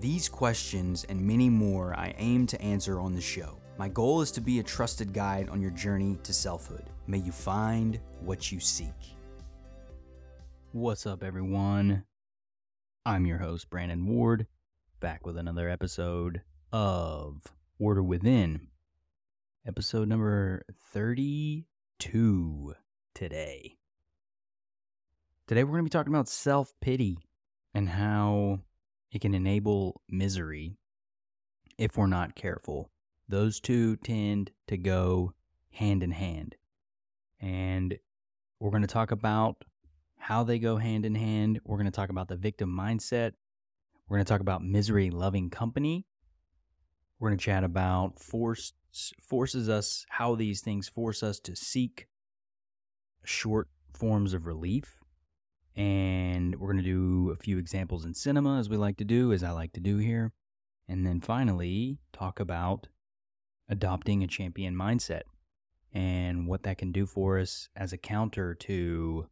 These questions and many more I aim to answer on the show. My goal is to be a trusted guide on your journey to selfhood. May you find what you seek. What's up, everyone? I'm your host, Brandon Ward, back with another episode of Order Within, episode number 32 today. Today, we're going to be talking about self pity and how it can enable misery if we're not careful. Those two tend to go hand in hand. And we're going to talk about how they go hand in hand. We're going to talk about the victim mindset. We're going to talk about misery loving company. We're going to chat about force forces us how these things force us to seek short forms of relief and we're going to do a few examples in cinema, as we like to do, as I like to do here. And then finally, talk about adopting a champion mindset and what that can do for us as a counter to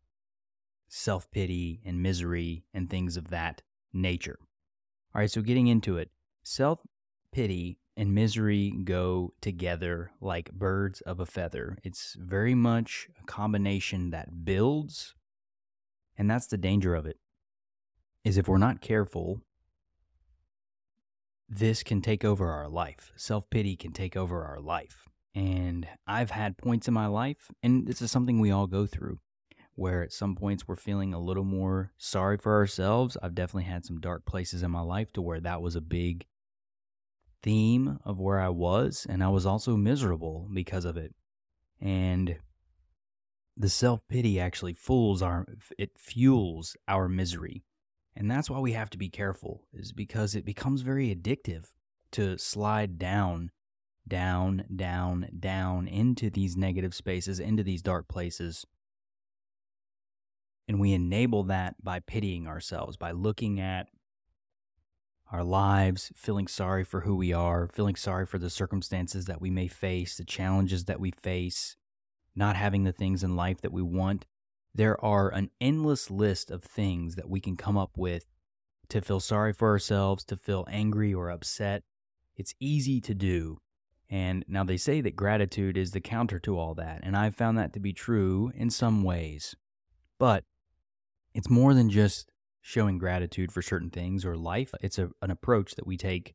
self pity and misery and things of that nature. All right, so getting into it, self pity and misery go together like birds of a feather. It's very much a combination that builds and that's the danger of it. Is if we're not careful, this can take over our life. Self pity can take over our life. And I've had points in my life, and this is something we all go through, where at some points we're feeling a little more sorry for ourselves. I've definitely had some dark places in my life to where that was a big theme of where I was, and I was also miserable because of it. And the self pity actually fools our it fuels our misery. And that's why we have to be careful is because it becomes very addictive to slide down down down down into these negative spaces, into these dark places. And we enable that by pitying ourselves, by looking at our lives, feeling sorry for who we are, feeling sorry for the circumstances that we may face, the challenges that we face, not having the things in life that we want, there are an endless list of things that we can come up with to feel sorry for ourselves, to feel angry or upset. It's easy to do. And now they say that gratitude is the counter to all that, and I've found that to be true in some ways. But it's more than just showing gratitude for certain things or life. It's a, an approach that we take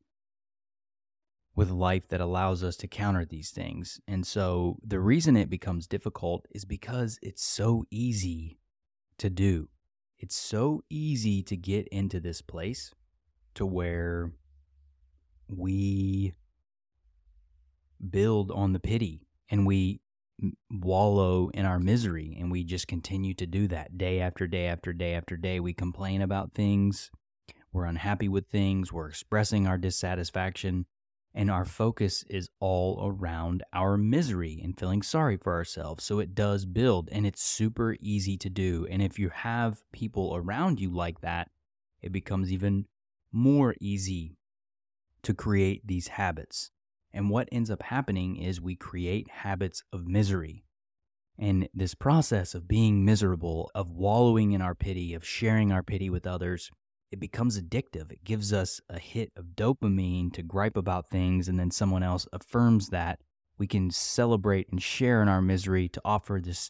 with life that allows us to counter these things. And so the reason it becomes difficult is because it's so easy to do. It's so easy to get into this place to where we build on the pity and we wallow in our misery and we just continue to do that day after day after day after day. We complain about things, we're unhappy with things, we're expressing our dissatisfaction and our focus is all around our misery and feeling sorry for ourselves. So it does build and it's super easy to do. And if you have people around you like that, it becomes even more easy to create these habits. And what ends up happening is we create habits of misery. And this process of being miserable, of wallowing in our pity, of sharing our pity with others, it becomes addictive. It gives us a hit of dopamine to gripe about things, and then someone else affirms that. We can celebrate and share in our misery to offer this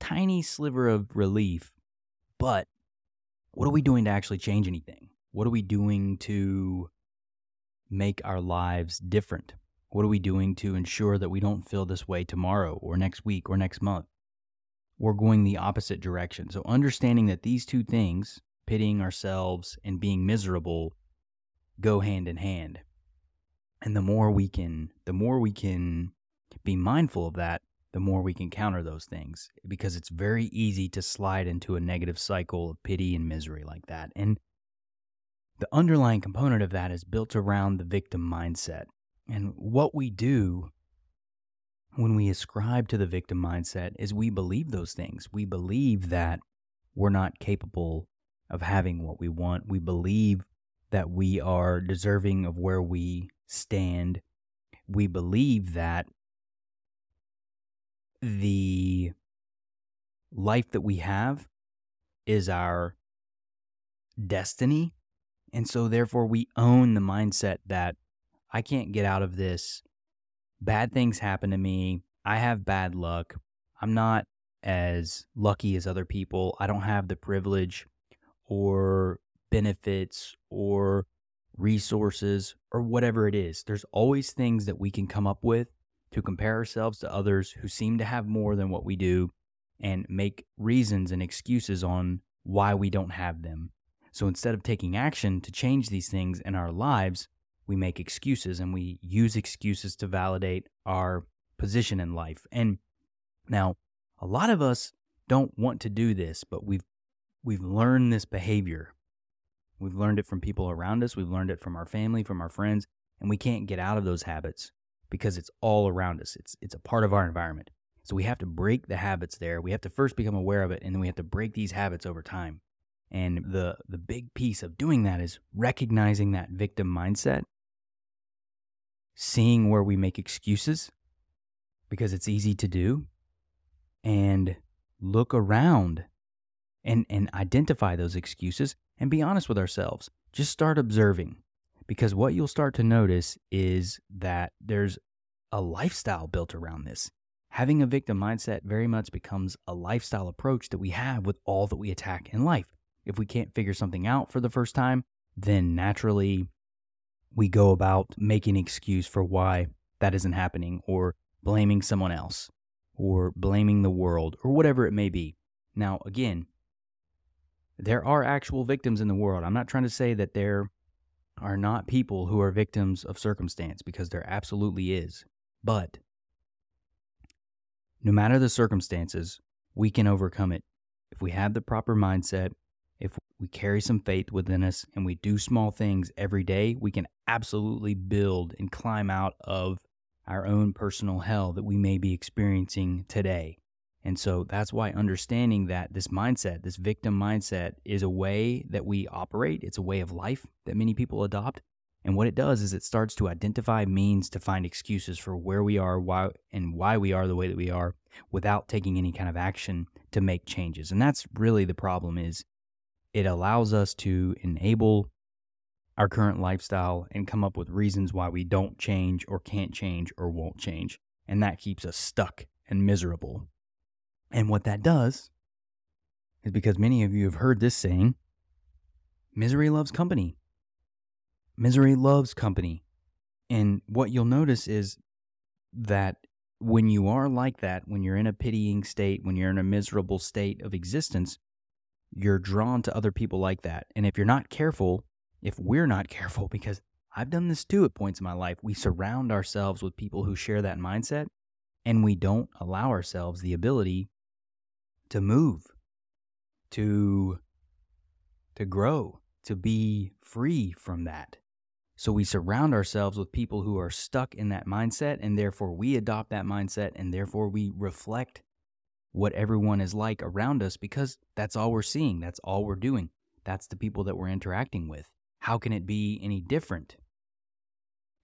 tiny sliver of relief. But what are we doing to actually change anything? What are we doing to make our lives different? What are we doing to ensure that we don't feel this way tomorrow or next week or next month? We're going the opposite direction. So, understanding that these two things, pitying ourselves and being miserable go hand in hand. And the more we can the more we can be mindful of that, the more we can counter those things because it's very easy to slide into a negative cycle of pity and misery like that. And the underlying component of that is built around the victim mindset. And what we do when we ascribe to the victim mindset is we believe those things. We believe that we're not capable of having what we want. We believe that we are deserving of where we stand. We believe that the life that we have is our destiny. And so, therefore, we own the mindset that I can't get out of this. Bad things happen to me. I have bad luck. I'm not as lucky as other people. I don't have the privilege or benefits or resources or whatever it is. There's always things that we can come up with to compare ourselves to others who seem to have more than what we do and make reasons and excuses on why we don't have them. So instead of taking action to change these things in our lives, we make excuses and we use excuses to validate our position in life. And now, a lot of us don't want to do this, but we've we've learned this behavior. We've learned it from people around us, we've learned it from our family, from our friends, and we can't get out of those habits because it's all around us. It's it's a part of our environment. So we have to break the habits there. We have to first become aware of it and then we have to break these habits over time. And the the big piece of doing that is recognizing that victim mindset, seeing where we make excuses because it's easy to do and look around and and identify those excuses and be honest with ourselves. Just start observing because what you'll start to notice is that there's a lifestyle built around this. Having a victim mindset very much becomes a lifestyle approach that we have with all that we attack in life. If we can't figure something out for the first time, then naturally we go about making an excuse for why that isn't happening or blaming someone else or blaming the world or whatever it may be. Now, again, there are actual victims in the world. I'm not trying to say that there are not people who are victims of circumstance because there absolutely is. But no matter the circumstances, we can overcome it if we have the proper mindset, if we carry some faith within us, and we do small things every day, we can absolutely build and climb out of our own personal hell that we may be experiencing today. And so that's why understanding that this mindset, this victim mindset, is a way that we operate, it's a way of life that many people adopt. And what it does is it starts to identify means to find excuses for where we are, why and why we are the way that we are without taking any kind of action to make changes. And that's really the problem is it allows us to enable our current lifestyle and come up with reasons why we don't change or can't change or won't change. And that keeps us stuck and miserable. And what that does is because many of you have heard this saying misery loves company. Misery loves company. And what you'll notice is that when you are like that, when you're in a pitying state, when you're in a miserable state of existence, you're drawn to other people like that. And if you're not careful, if we're not careful, because I've done this too at points in my life, we surround ourselves with people who share that mindset and we don't allow ourselves the ability to move, to to grow, to be free from that. So we surround ourselves with people who are stuck in that mindset and therefore we adopt that mindset and therefore we reflect what everyone is like around us because that's all we're seeing, that's all we're doing. That's the people that we're interacting with. How can it be any different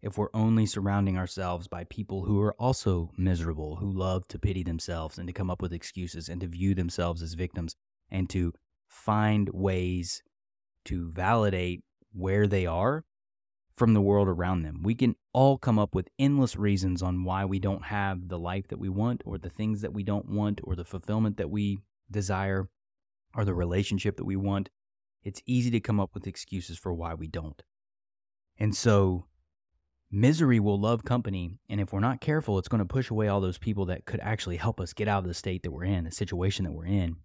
if we're only surrounding ourselves by people who are also miserable, who love to pity themselves and to come up with excuses and to view themselves as victims and to find ways to validate where they are from the world around them. We can all come up with endless reasons on why we don't have the life that we want, or the things that we don't want, or the fulfillment that we desire, or the relationship that we want. It's easy to come up with excuses for why we don't. And so misery will love company. And if we're not careful, it's going to push away all those people that could actually help us get out of the state that we're in, the situation that we're in.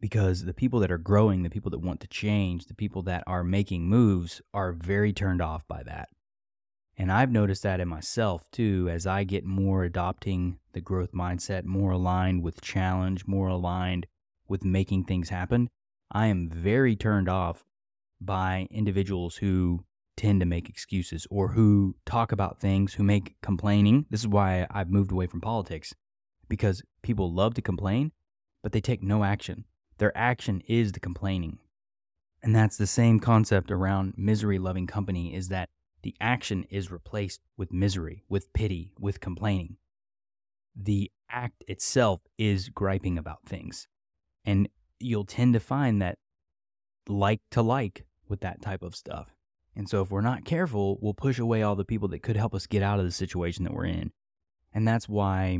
Because the people that are growing, the people that want to change, the people that are making moves are very turned off by that. And I've noticed that in myself too, as I get more adopting the growth mindset, more aligned with challenge, more aligned with making things happen. I am very turned off by individuals who tend to make excuses or who talk about things, who make complaining. This is why I've moved away from politics because people love to complain, but they take no action. Their action is the complaining. And that's the same concept around misery loving company is that the action is replaced with misery, with pity, with complaining. The act itself is griping about things. And you'll tend to find that like to like with that type of stuff. And so if we're not careful, we'll push away all the people that could help us get out of the situation that we're in. And that's why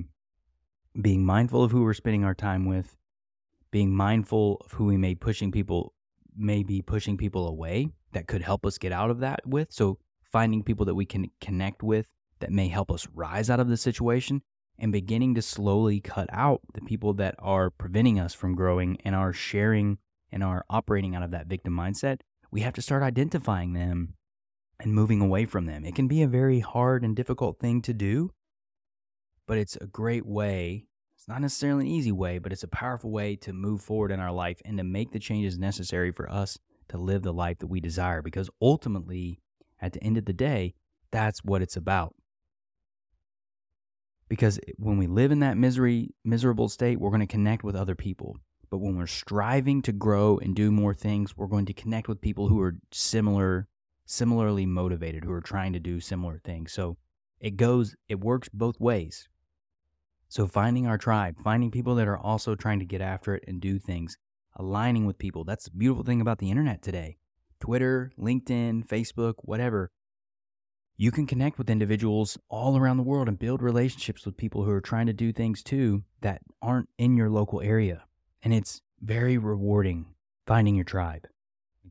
being mindful of who we're spending our time with, being mindful of who we may pushing people may be pushing people away that could help us get out of that with. So finding people that we can connect with that may help us rise out of the situation and beginning to slowly cut out the people that are preventing us from growing and are sharing and are operating out of that victim mindset, we have to start identifying them and moving away from them. It can be a very hard and difficult thing to do, but it's a great way. It's not necessarily an easy way, but it's a powerful way to move forward in our life and to make the changes necessary for us to live the life that we desire. Because ultimately, at the end of the day, that's what it's about. Because when we live in that misery, miserable state, we're going to connect with other people. But when we're striving to grow and do more things, we're going to connect with people who are similar, similarly motivated, who are trying to do similar things. So it goes, it works both ways. So finding our tribe, finding people that are also trying to get after it and do things, aligning with people. That's the beautiful thing about the internet today. Twitter, LinkedIn, Facebook, whatever you can connect with individuals all around the world and build relationships with people who are trying to do things too that aren't in your local area. And it's very rewarding finding your tribe,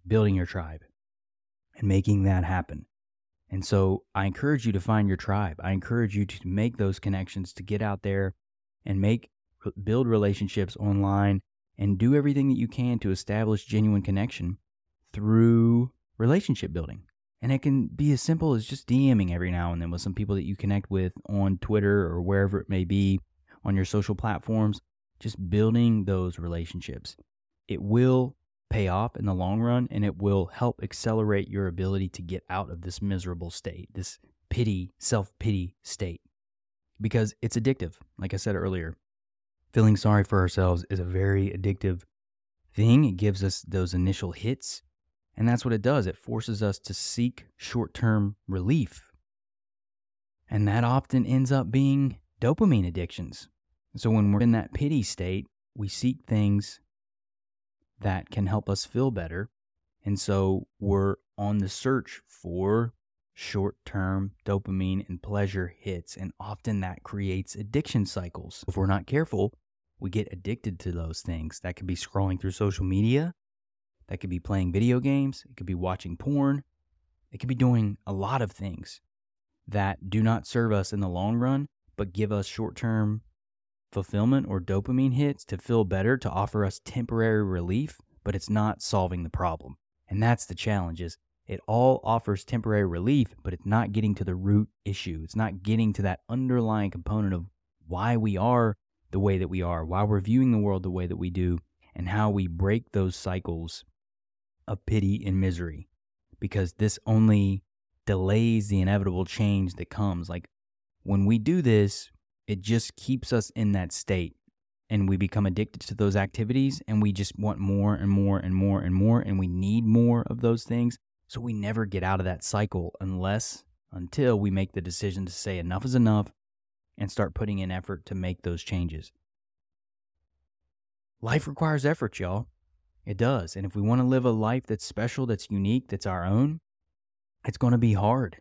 building your tribe, and making that happen. And so I encourage you to find your tribe. I encourage you to make those connections, to get out there and make build relationships online and do everything that you can to establish genuine connection through relationship building. And it can be as simple as just DMing every now and then with some people that you connect with on Twitter or wherever it may be on your social platforms. Just building those relationships. It will pay off in the long run and it will help accelerate your ability to get out of this miserable state, this pity, self pity state, because it's addictive. Like I said earlier, feeling sorry for ourselves is a very addictive thing. It gives us those initial hits and that's what it does. It forces us to seek short term relief. And that often ends up being dopamine addictions. So when we're in that pity state, we seek things that can help us feel better. And so we're on the search for short term dopamine and pleasure hits. And often that creates addiction cycles. If we're not careful, we get addicted to those things. That could be scrolling through social media, that could be playing video games, it could be watching porn, it could be doing a lot of things that do not serve us in the long run, but give us short term fulfillment or dopamine hits to feel better, to offer us temporary relief, but it's not solving the problem. And that's the challenge is it all offers temporary relief, but it's not getting to the root issue. It's not getting to that underlying component of why we are the way that we are, why we're viewing the world the way that we do, and how we break those cycles of pity and misery because this only delays the inevitable change that comes. Like when we do this, it just keeps us in that state and we become addicted to those activities and we just want more and more and more and more and we need more of those things. So we never get out of that cycle unless until we make the decision to say enough is enough and start putting in effort to make those changes. Life requires effort, y'all. It does. And if we want to live a life that's special, that's unique, that's our own, it's going to be hard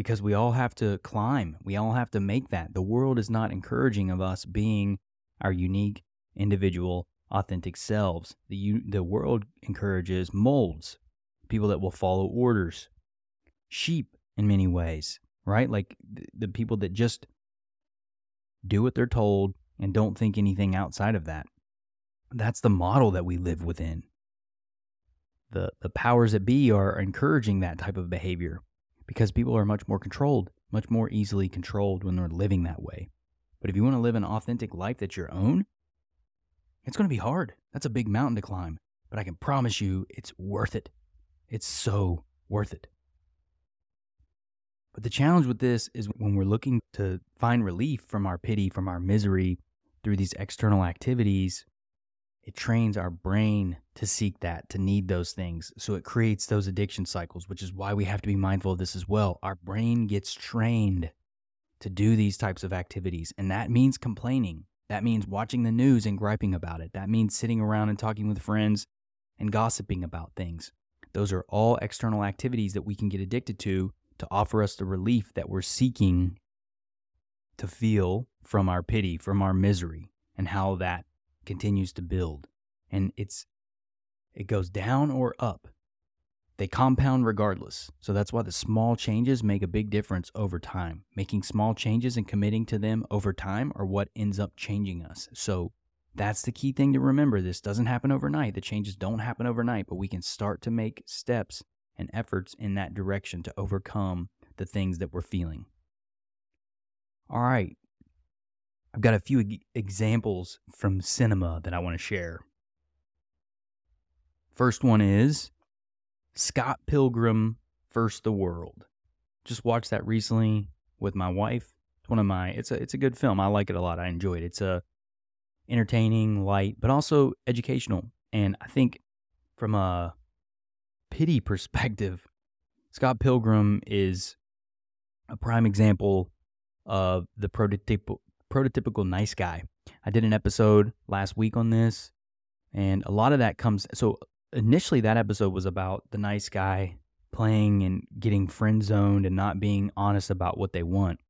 because we all have to climb. We all have to make that. The world is not encouraging of us being our unique, individual, authentic selves. The, the world encourages molds, people that will follow orders, sheep in many ways, right? Like the, people that just do what they're told and don't think anything outside of that that's the model that we live within. The, the powers that be are encouraging that type of behavior because people are much more controlled, much more easily controlled when they're living that way. But if you want to live an authentic life that's your own, it's going to be hard. That's a big mountain to climb. But I can promise you it's worth it. It's so worth it. But the challenge with this is when we're looking to find relief from our pity, from our misery through these external activities, it trains our brain to seek that, to need those things. So it creates those addiction cycles, which is why we have to be mindful of this as well. Our brain gets trained to do these types of activities, and that means complaining. That means watching the news and griping about it. That means sitting around and talking with friends and gossiping about things. Those are all external activities that we can get addicted to to offer us the relief that we're seeking to feel from our pity, from our misery, and how that continues to build. And it's it goes down or up. They compound regardless. So that's why the small changes make a big difference over time. Making small changes and committing to them over time are what ends up changing us. So that's the key thing to remember. This doesn't happen overnight. The changes don't happen overnight, but we can start to make steps and efforts in that direction to overcome the things that we're feeling. All right. I've got a few examples from cinema that I want to share. First one is Scott Pilgrim vs. the World. Just watched that recently with my wife. It's one of my it's a it's a good film. I like it a lot. I enjoy it. It's a entertaining, light, but also educational. And I think from a pity perspective, Scott Pilgrim is a prime example of the prototypical prototypical nice guy. I did an episode last week on this, and a lot of that comes. So initially, that episode was about the nice guy playing and getting friend zoned and not being honest about what they want.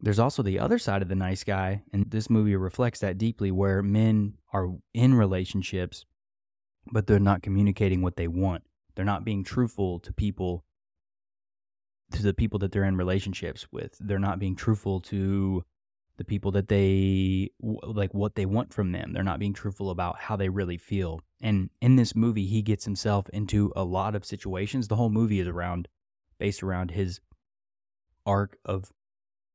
There's also the other side of the nice guy, and this movie reflects that deeply, where men are in relationships, but they're not communicating what they want. They're not being truthful to people, to the people that they're in relationships with. They're not being truthful to the people that they like what they want from them. They're not being truthful about how they really feel. And in this movie, he gets himself into a lot of situations. The whole movie is around based around his arc of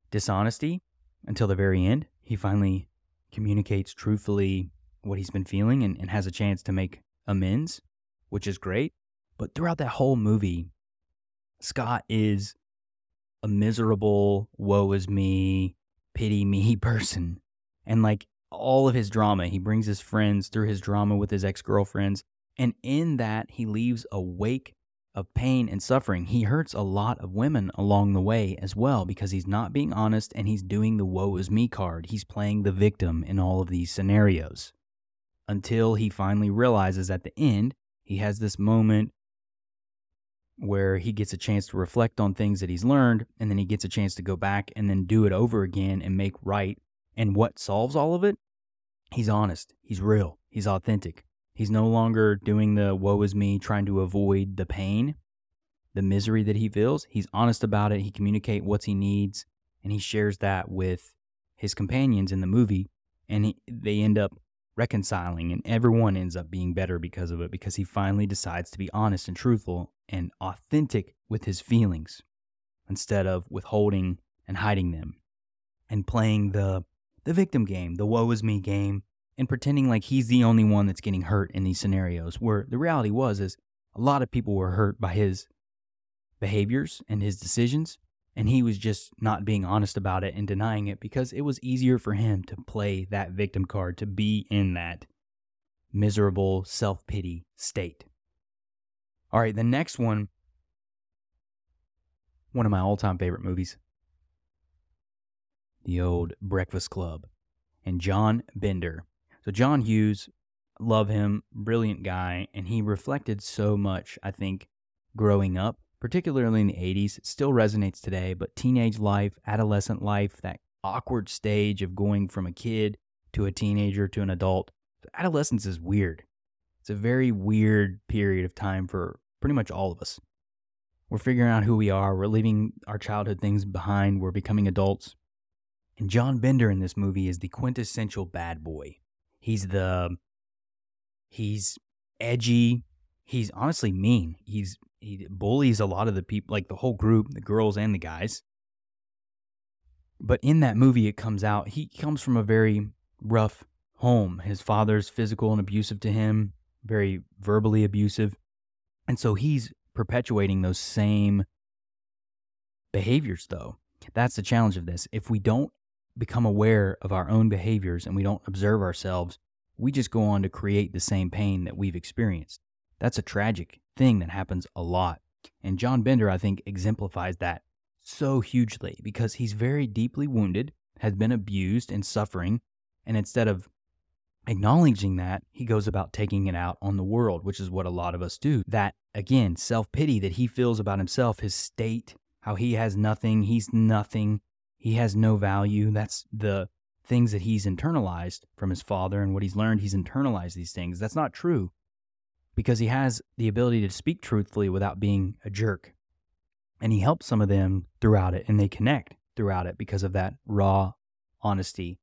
dishonesty until the very end. He finally communicates truthfully what he's been feeling and, and has a chance to make amends, which is great. But throughout that whole movie, Scott is a miserable, woe is me, pity me person. And like all of his drama, he brings his friends through his drama with his ex girlfriends. And in that, he leaves a wake of pain and suffering. He hurts a lot of women along the way as well because he's not being honest and he's doing the woe is me card. He's playing the victim in all of these scenarios until he finally realizes at the end, he has this moment where he gets a chance to reflect on things that he's learned and then he gets a chance to go back and then do it over again and make right. And what solves all of it? He's honest, he's real, he's authentic. He's no longer doing the woe is me, trying to avoid the pain, the misery that he feels. He's honest about it. He communicates what he needs, and he shares that with his companions in the movie. And he, they end up reconciling, and everyone ends up being better because of it, because he finally decides to be honest and truthful and authentic with his feelings instead of withholding and hiding them and playing the the victim game, the woe is me game and pretending like he's the only one that's getting hurt in these scenarios where the reality was is a lot of people were hurt by his behaviors and his decisions and he was just not being honest about it and denying it because it was easier for him to play that victim card to be in that miserable self-pity state all right the next one one of my all-time favorite movies the old breakfast club and john bender so John Hughes, love him, brilliant guy, and he reflected so much, I think, growing up, particularly in the 80s. It still resonates today, but teenage life, adolescent life, that awkward stage of going from a kid to a teenager to an adult. Adolescence is weird. It's a very weird period of time for pretty much all of us. We're figuring out who we are, we're leaving our childhood things behind, we're becoming adults. And John Bender in this movie is the quintessential bad boy. He's the he's edgy. He's honestly mean. He's he bullies a lot of the people, like the whole group, the girls and the guys. But in that movie, it comes out he comes from a very rough home. His father's physical and abusive to him, very verbally abusive. And so he's perpetuating those same behaviors, though. That's the challenge of this. If we don't become aware of our own behaviors and we don't observe ourselves, we just go on to create the same pain that we've experienced. That's a tragic thing that happens a lot. And John Bender, I think, exemplifies that so hugely because he's very deeply wounded, has been abused and suffering. And instead of acknowledging that, he goes about taking it out on the world, which is what a lot of us do. That, again, self pity that he feels about himself, his state, how he has nothing, he's nothing, he has no value. That's the things that he's internalized from his father and what he's learned. He's internalized these things. That's not true because he has the ability to speak truthfully without being a jerk. And he helps some of them throughout it and they connect throughout it because of that raw honesty.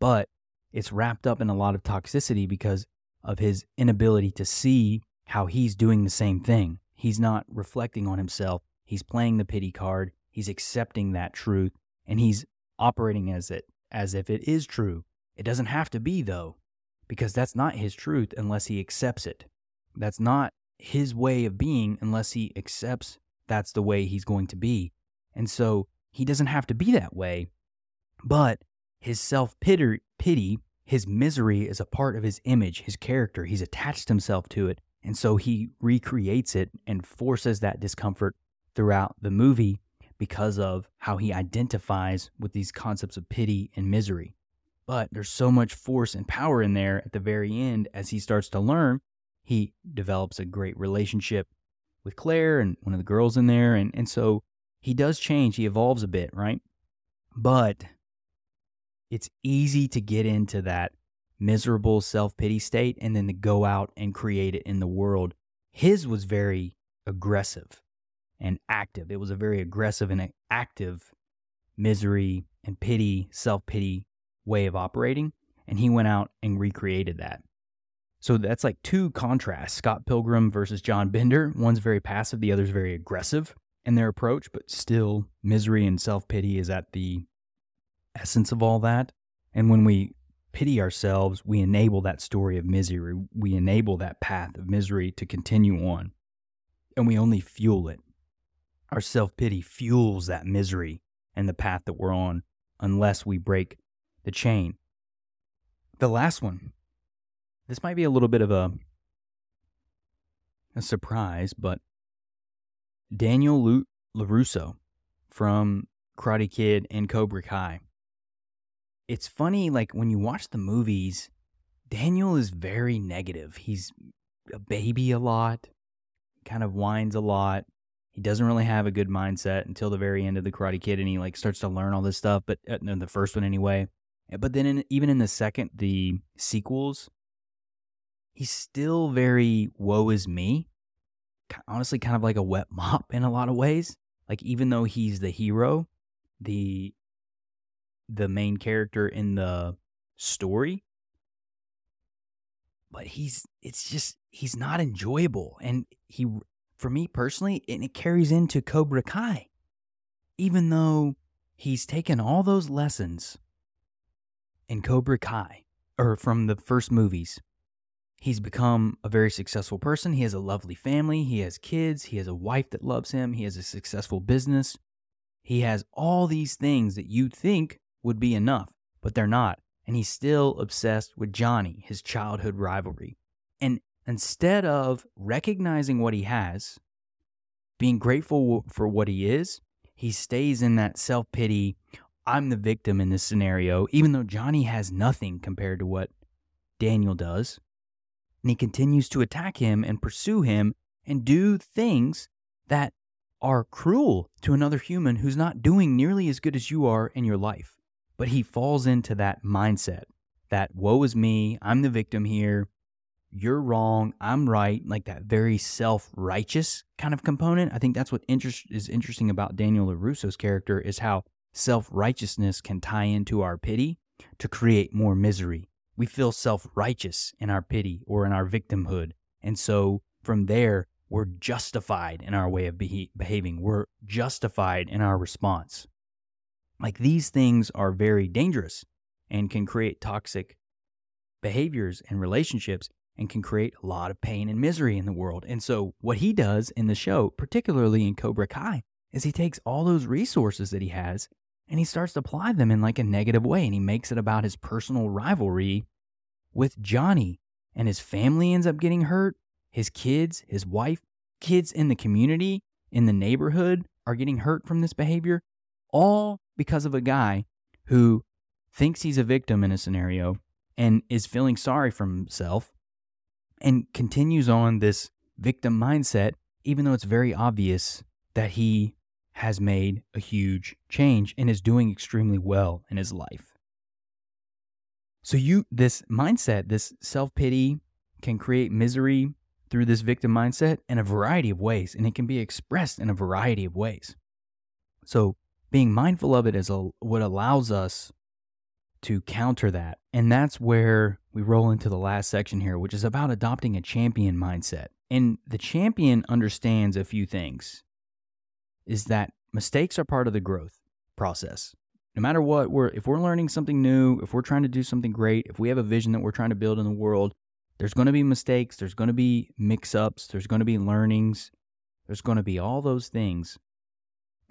But it's wrapped up in a lot of toxicity because of his inability to see how he's doing the same thing. He's not reflecting on himself. He's playing the pity card. He's accepting that truth and he's operating as it as if it is true. It doesn't have to be though, because that's not his truth unless he accepts it. That's not his way of being unless he accepts that's the way he's going to be. And so he doesn't have to be that way, but his self pity, his misery is a part of his image, his character. He's attached himself to it. And so he recreates it and forces that discomfort throughout the movie because of how he identifies with these concepts of pity and misery. But there's so much force and power in there at the very end as he starts to learn. He develops a great relationship with Claire and one of the girls in there. And, and so he does change, he evolves a bit, right? But it's easy to get into that miserable self pity state and then to go out and create it in the world. His was very aggressive and active. It was a very aggressive and active misery and pity, self pity way of operating. And he went out and recreated that. So that's like two contrasts Scott Pilgrim versus John Bender. One's very passive, the other's very aggressive in their approach, but still, misery and self pity is at the essence of all that. And when we pity ourselves, we enable that story of misery. We enable that path of misery to continue on. And we only fuel it. Our self pity fuels that misery and the path that we're on unless we break the chain. The last one this might be a little bit of a a surprise, but Daniel Lu- LaRusso from Karate Kid and Cobra Kai. It's funny, like when you watch the movies, Daniel is very negative. He's a baby a lot, kind of whines a lot. He doesn't really have a good mindset until the very end of the Karate Kid, and he like starts to learn all this stuff. But uh, in the first one, anyway. But then, in, even in the second, the sequels, he's still very woe is me. Honestly, kind of like a wet mop in a lot of ways. Like even though he's the hero, the the main character in the story, but he's it's just he's not enjoyable and he for me personally and it carries into Cobra Kai. Even though he's taken all those lessons in Cobra Kai or from the first movies He's become a very successful person. He has a lovely family. He has kids. He has a wife that loves him. He has a successful business. He has all these things that you'd think would be enough, but they're not. And he's still obsessed with Johnny, his childhood rivalry. And instead of recognizing what he has, being grateful for what he is, he stays in that self pity. I'm the victim in this scenario, even though Johnny has nothing compared to what Daniel does and he continues to attack him and pursue him and do things that are cruel to another human who's not doing nearly as good as you are in your life. But he falls into that mindset that woe is me, I'm the victim here, you're wrong, I'm right, like that very self righteous kind of component. I think that's what inter- is interesting about Daniel LaRusso's character is how self righteousness can tie into our pity to create more misery we feel self righteous in our pity or in our victimhood. And so from there, we're justified in our way of beha- behaving. We're justified in our response. Like these things are very dangerous and can create toxic behaviors and relationships and can create a lot of pain and misery in the world. And so, what he does in the show, particularly in Cobra Kai, is he takes all those resources that he has and he starts to apply them in like a negative way. And he makes it about his personal rivalry with Johnny. And his family ends up getting hurt. His kids his wife kids in the community in the neighborhood are getting hurt from this behavior all because of a guy who thinks he's a victim in a scenario and is feeling sorry for himself and continues on this victim mindset even though it's very obvious that he has made a huge change and is doing extremely well in his life. So you this mindset, this self-pity can create misery through this victim mindset in a variety of ways and it can be expressed in a variety of ways. So being mindful of it is a, what allows us to counter that. And that's where we roll into the last section here, which is about adopting a champion mindset. And the champion understands a few things is that mistakes are part of the growth process. No matter what, we're if we're learning something new, if we're trying to do something great, if we have a vision that we're trying to build in the world, there's going to be mistakes, there's going to be mix-ups, there's going to be learnings, there's going to be all those things.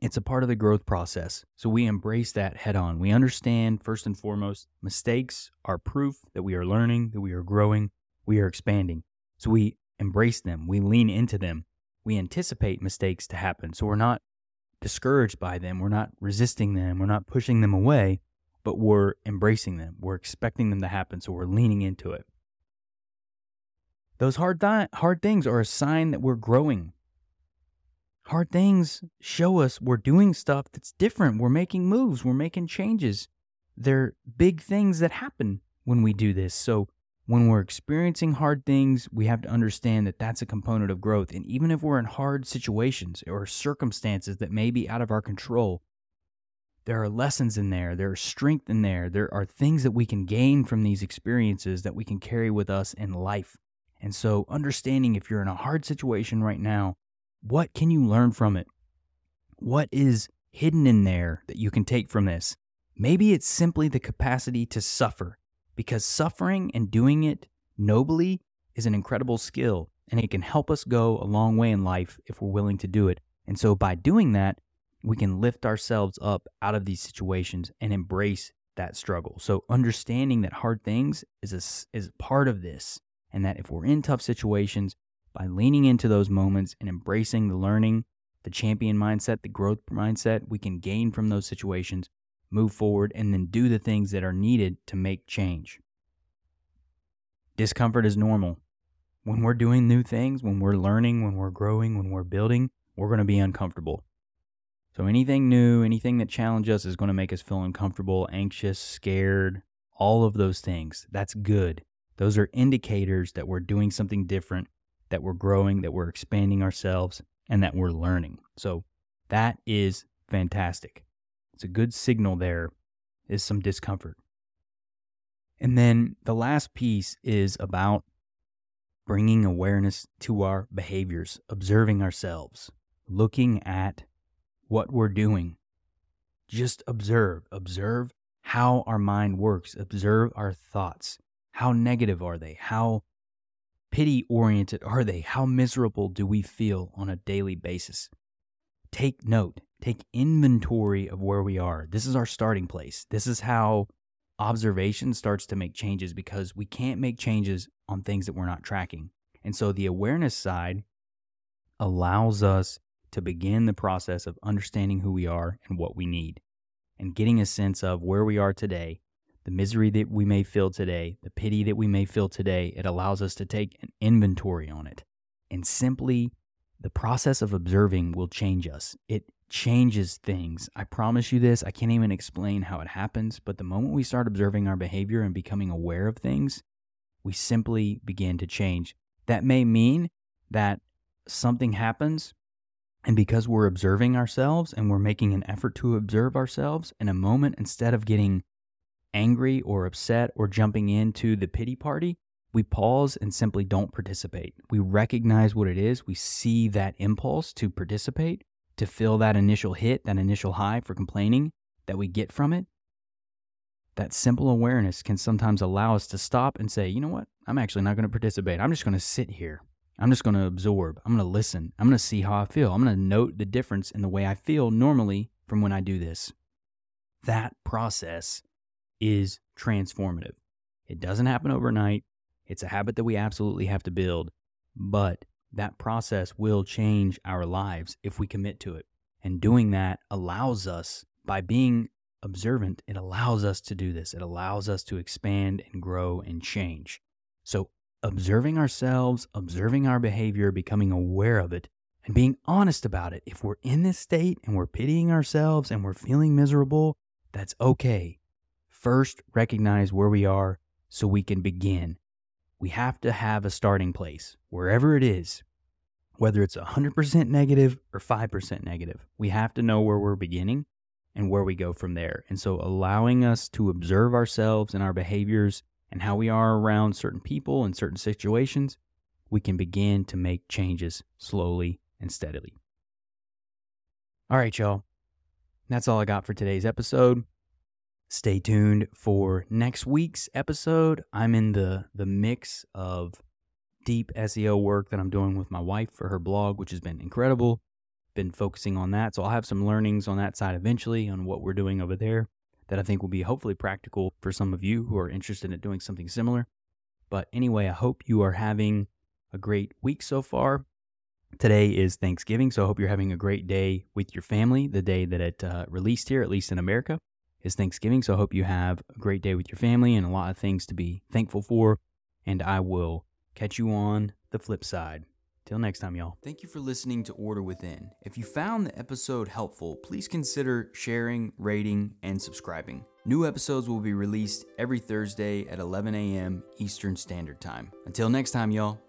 It's a part of the growth process. So we embrace that head on. We understand first and foremost, mistakes are proof that we are learning, that we are growing, we are expanding. So we embrace them, we lean into them, we anticipate mistakes to happen. So we're not discouraged by them, we're not resisting them, we're not pushing them away, but we're embracing them. We're expecting them to happen, so we're leaning into it. Those hard th- hard things are a sign that we're growing. Hard things show us we're doing stuff that's different. We're making moves, we're making changes. They're big things that happen when we do this. So when we're experiencing hard things, we have to understand that that's a component of growth. And even if we're in hard situations or circumstances that may be out of our control, there are lessons in there, there are strength in there, there are things that we can gain from these experiences that we can carry with us in life. And so, understanding if you're in a hard situation right now, what can you learn from it? What is hidden in there that you can take from this? Maybe it's simply the capacity to suffer because suffering and doing it nobly is an incredible skill and it can help us go a long way in life if we're willing to do it. And so by doing that, we can lift ourselves up out of these situations and embrace that struggle. So understanding that hard things is a, is part of this and that if we're in tough situations by leaning into those moments and embracing the learning, the champion mindset, the growth mindset we can gain from those situations, move forward, and then do the things that are needed to make change. Discomfort is normal. When we're doing new things, when we're learning, when we're growing, when we're building, we're going to be uncomfortable. So anything new, anything that challenges us is going to make us feel uncomfortable, anxious, scared, all of those things. That's good. Those are indicators that we're doing something different, that we're growing, that we're expanding ourselves, and that we're learning. So that is fantastic. It's a good signal there is some discomfort. And then the last piece is about bringing awareness to our behaviors, observing ourselves, looking at what we're doing. Just observe, observe how our mind works, observe our thoughts. How negative are they? How pity oriented are they? How miserable do we feel on a daily basis? Take note, take inventory of where we are. This is our starting place. This is how observation starts to make changes because we can't make changes on things that we're not tracking. And so the awareness side allows us to begin the process of understanding who we are and what we need and getting a sense of where we are today, the misery that we may feel today, the pity that we may feel today. It allows us to take an inventory on it and simply the process of observing will change us. It changes things. I promise you this. I can't even explain how it happens, but the moment we start observing our behavior and becoming aware of things, we simply begin to change. That may mean that something happens, and because we're observing ourselves and we're making an effort to observe ourselves in a moment, instead of getting angry or upset or jumping into the pity party, we pause and simply don't participate. We recognize what it is. We see that impulse to participate to feel that initial hit, that initial high for complaining that we get from it, that simple awareness can sometimes allow us to stop and say, you know what? I'm actually not going to participate. I'm just going to sit here I'm just going to absorb. I'm going to listen. I'm going to see how I feel. I'm going to note the difference in the way I feel normally from when I do this. That process is transformative. It doesn't happen overnight. It's a habit that we absolutely have to build, but that process will change our lives if we commit to it. And doing that allows us, by being observant, it allows us to do this. It allows us to expand and grow and change. So, observing ourselves, observing our behavior, becoming aware of it, and being honest about it. If we're in this state and we're pitying ourselves and we're feeling miserable, that's okay. First, recognize where we are so we can begin. We have to have a starting place, wherever it is, whether it's 100% negative or 5% negative. We have to know where we're beginning and where we go from there. And so, allowing us to observe ourselves and our behaviors and how we are around certain people and certain situations, we can begin to make changes slowly and steadily. All right, y'all. That's all I got for today's episode. Stay tuned for next week's episode. I'm in the the mix of deep SEO work that I'm doing with my wife for her blog, which has been incredible. Been focusing on that. So I'll have some learnings on that side eventually on what we're doing over there that I think will be hopefully practical for some of you who are interested in doing something similar. But anyway, I hope you are having a great week so far. Today is Thanksgiving, so I hope you're having a great day with your family. The day that it uh, released here, at least in America, is Thanksgiving. So I hope you have a great day with your family and a lot of things to be thankful for. And I will catch you on the flip side. Till next time, y'all. Thank you for listening to Order Within. If you found the episode helpful, please consider sharing, rating, and subscribing. New episodes will be released every Thursday at 11 a.m. Eastern Standard Time. Until next time, y'all.